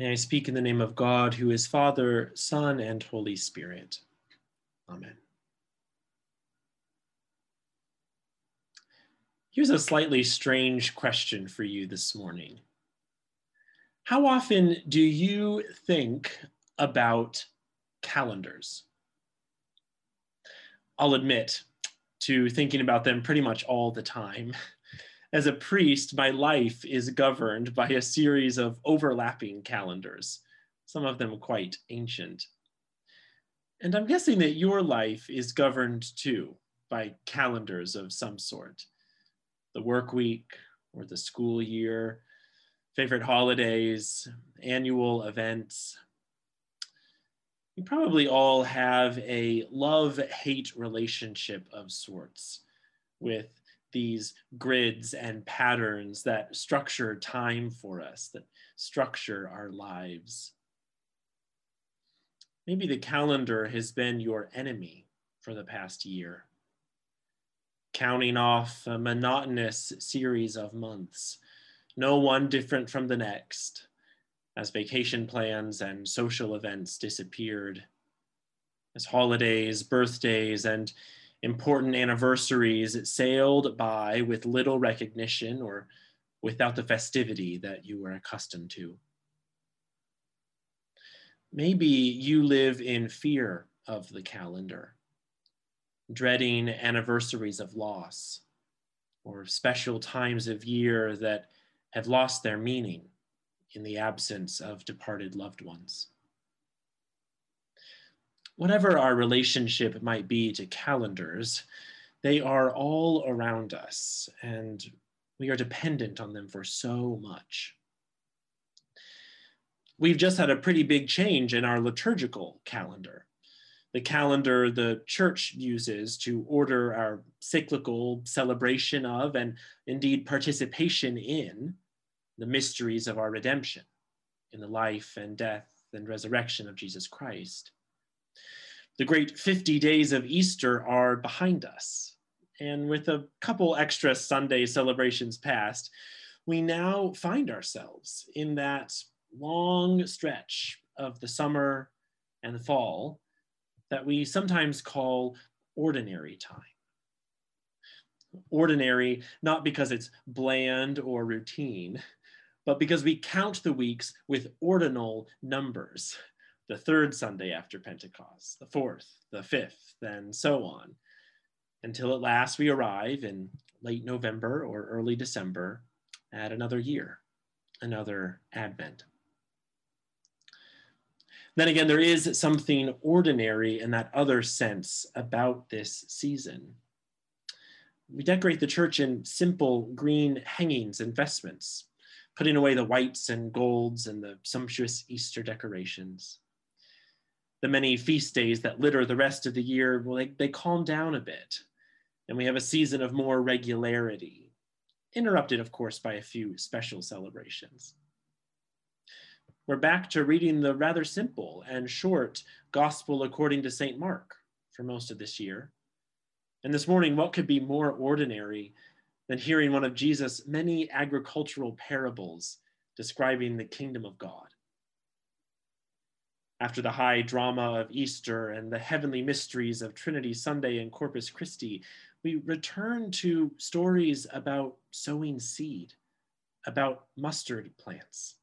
May I speak in the name of God, who is Father, Son, and Holy Spirit. Amen. Here's a slightly strange question for you this morning. How often do you think about calendars? I'll admit to thinking about them pretty much all the time. As a priest, my life is governed by a series of overlapping calendars, some of them quite ancient. And I'm guessing that your life is governed too by calendars of some sort the work week or the school year, favorite holidays, annual events. You probably all have a love hate relationship of sorts with these grids and patterns that structure time for us, that structure our lives. Maybe the calendar has been your enemy for the past year, counting off a monotonous series of months, no one different from the next, as vacation plans and social events disappeared, as holidays, birthdays, and important anniversaries sailed by with little recognition or without the festivity that you were accustomed to. Maybe you live in fear of the calendar, dreading anniversaries of loss or special times of year that have lost their meaning in the absence of departed loved ones. Whatever our relationship might be to calendars, they are all around us and we are dependent on them for so much. We've just had a pretty big change in our liturgical calendar. The calendar the church uses to order our cyclical celebration of and indeed participation in the mysteries of our redemption, in the life and death and resurrection of Jesus Christ. The great 50 days of Easter are behind us. And with a couple extra Sunday celebrations past, we now find ourselves in that long stretch of the summer and the fall that we sometimes call ordinary time. Ordinary, not because it's bland or routine, but because we count the weeks with ordinal numbers the third Sunday after Pentecost, the fourth, the fifth, and so on, until at last we arrive in late November or early December at another year, another Advent. Then again, there is something ordinary in that other sense about this season. We decorate the church in simple green hangings and vestments, putting away the whites and golds and the sumptuous Easter decorations. The many feast days that litter the rest of the year, well, they, they calm down a bit, and we have a season of more regularity, interrupted, of course, by a few special celebrations. We're back to reading the rather simple and short Gospel according to St. Mark for most of this year. And this morning, what could be more ordinary than hearing one of Jesus' many agricultural parables describing the kingdom of God. After the high drama of Easter and the heavenly mysteries of Trinity Sunday and Corpus Christi, we return to stories about sowing seed, about mustard plants.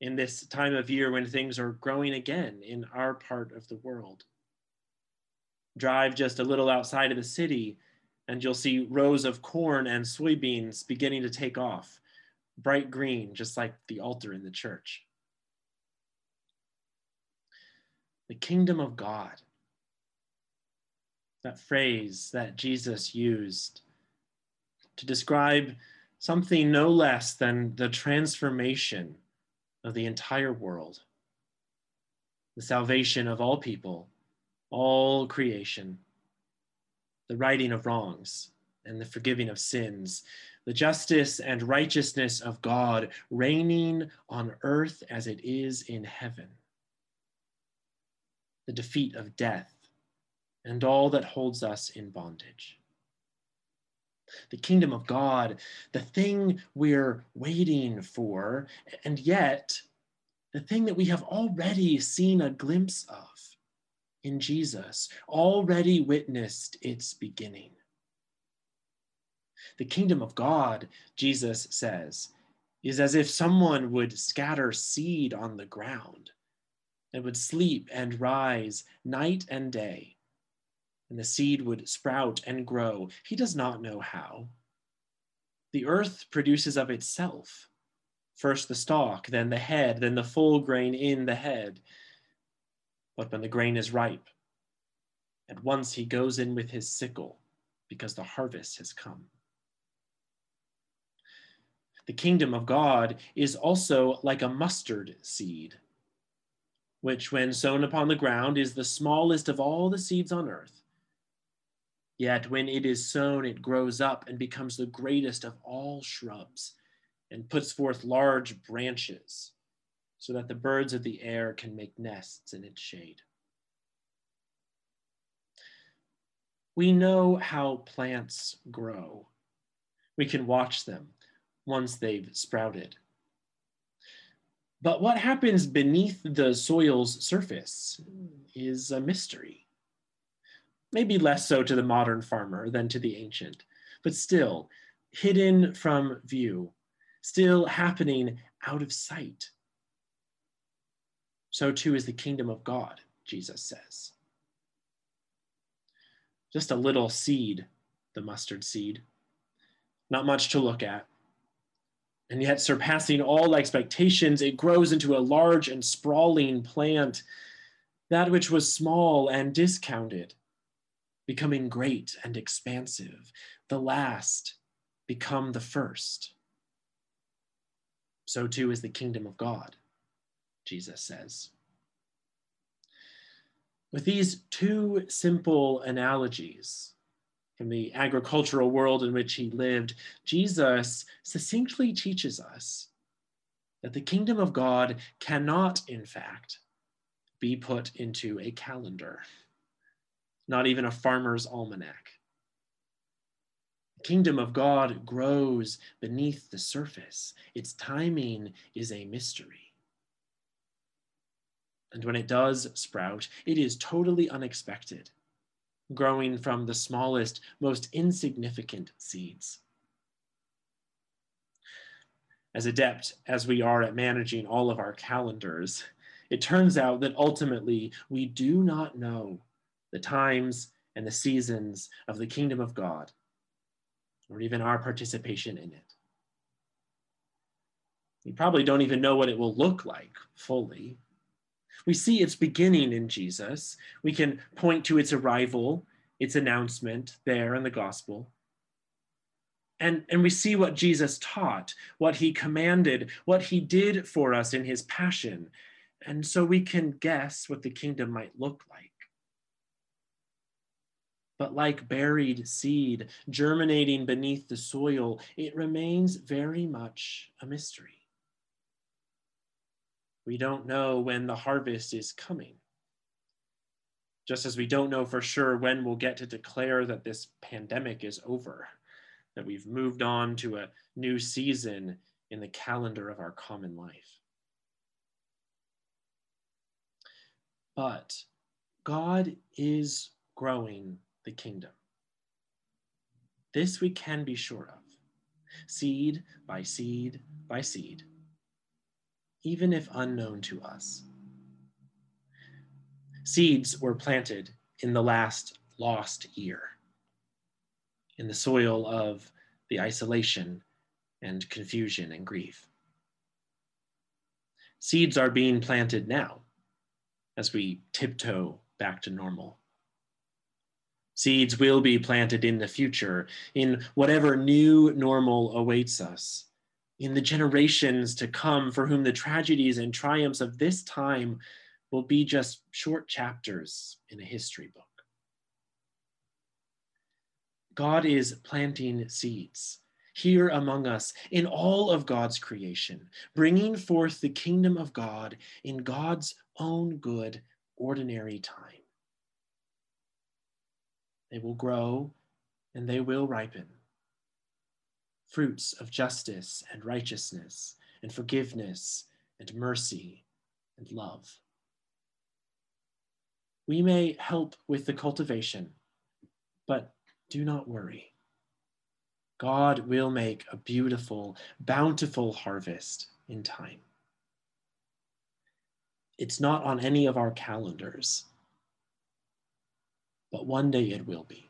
In this time of year when things are growing again in our part of the world. Drive just a little outside of the city and you'll see rows of corn and soybeans beginning to take off, bright green, just like the altar in the church. The kingdom of God, that phrase that Jesus used to describe something no less than the transformation of the entire world, the salvation of all people, all creation the righting of wrongs and the forgiving of sins, the justice and righteousness of God reigning on earth as it is in heaven, the defeat of death and all that holds us in bondage. The kingdom of God, the thing we're waiting for, and yet the thing that we have already seen a glimpse of in Jesus, already witnessed its beginning. The kingdom of God, Jesus says, is as if someone would scatter seed on the ground and would sleep and rise night and day, and the seed would sprout and grow. He does not know how. The earth produces of itself first the stalk, then the head, then the full grain in the head. But when the grain is ripe, at once he goes in with his sickle because the harvest has come. The kingdom of God is also like a mustard seed, which, when sown upon the ground, is the smallest of all the seeds on earth. Yet when it is sown, it grows up and becomes the greatest of all shrubs and puts forth large branches so that the birds of the air can make nests in its shade. We know how plants grow. We can watch them once they've sprouted. But what happens beneath the soil's surface hmm. is a mystery. Maybe less so to the modern farmer than to the ancient, but still hidden from view still happening out of sight. So too is the kingdom of God, Jesus says. Just a little seed, the mustard seed. Not much to look at. And yet, surpassing all expectations, it grows into a large and sprawling plant, that which was small and discounted, becoming great and expansive, the last become the first so too is the kingdom of God, Jesus says. With these two simple analogies from the agricultural world in which he lived, Jesus succinctly teaches us that the kingdom of God cannot, in fact, be put into a calendar, not even a farmer's almanac The kingdom of God grows beneath the surface. Its timing is a mystery. And when it does sprout, it is totally unexpected, growing from the smallest, most insignificant seeds. As adept as we are at managing all of our calendars, it turns out that ultimately we do not know the times and the seasons of the kingdom of God or even our participation in it. We probably don't even know what it will look like fully. We see its beginning in Jesus. We can point to its arrival, its announcement there in the gospel. And, and we see what Jesus taught, what he commanded, what he did for us in his passion. And so we can guess what the kingdom might look like but like buried seed germinating beneath the soil, it remains very much a mystery. We don't know when the harvest is coming. Just as we don't know for sure when we'll get to declare that this pandemic is over, that we've moved on to a new season in the calendar of our common life. But God is growing the kingdom. This we can be sure of, seed by seed by seed, even if unknown to us. Seeds were planted in the last lost year, in the soil of the isolation and confusion and grief. Seeds are being planted now as we tiptoe back to normal. Seeds will be planted in the future, in whatever new normal awaits us, in the generations to come for whom the tragedies and triumphs of this time will be just short chapters in a history book. God is planting seeds here among us in all of God's creation, bringing forth the kingdom of God in God's own good, ordinary time. They will grow and they will ripen. Fruits of justice and righteousness and forgiveness and mercy and love. We may help with the cultivation, but do not worry. God will make a beautiful, bountiful harvest in time. It's not on any of our calendars, but one day it will be.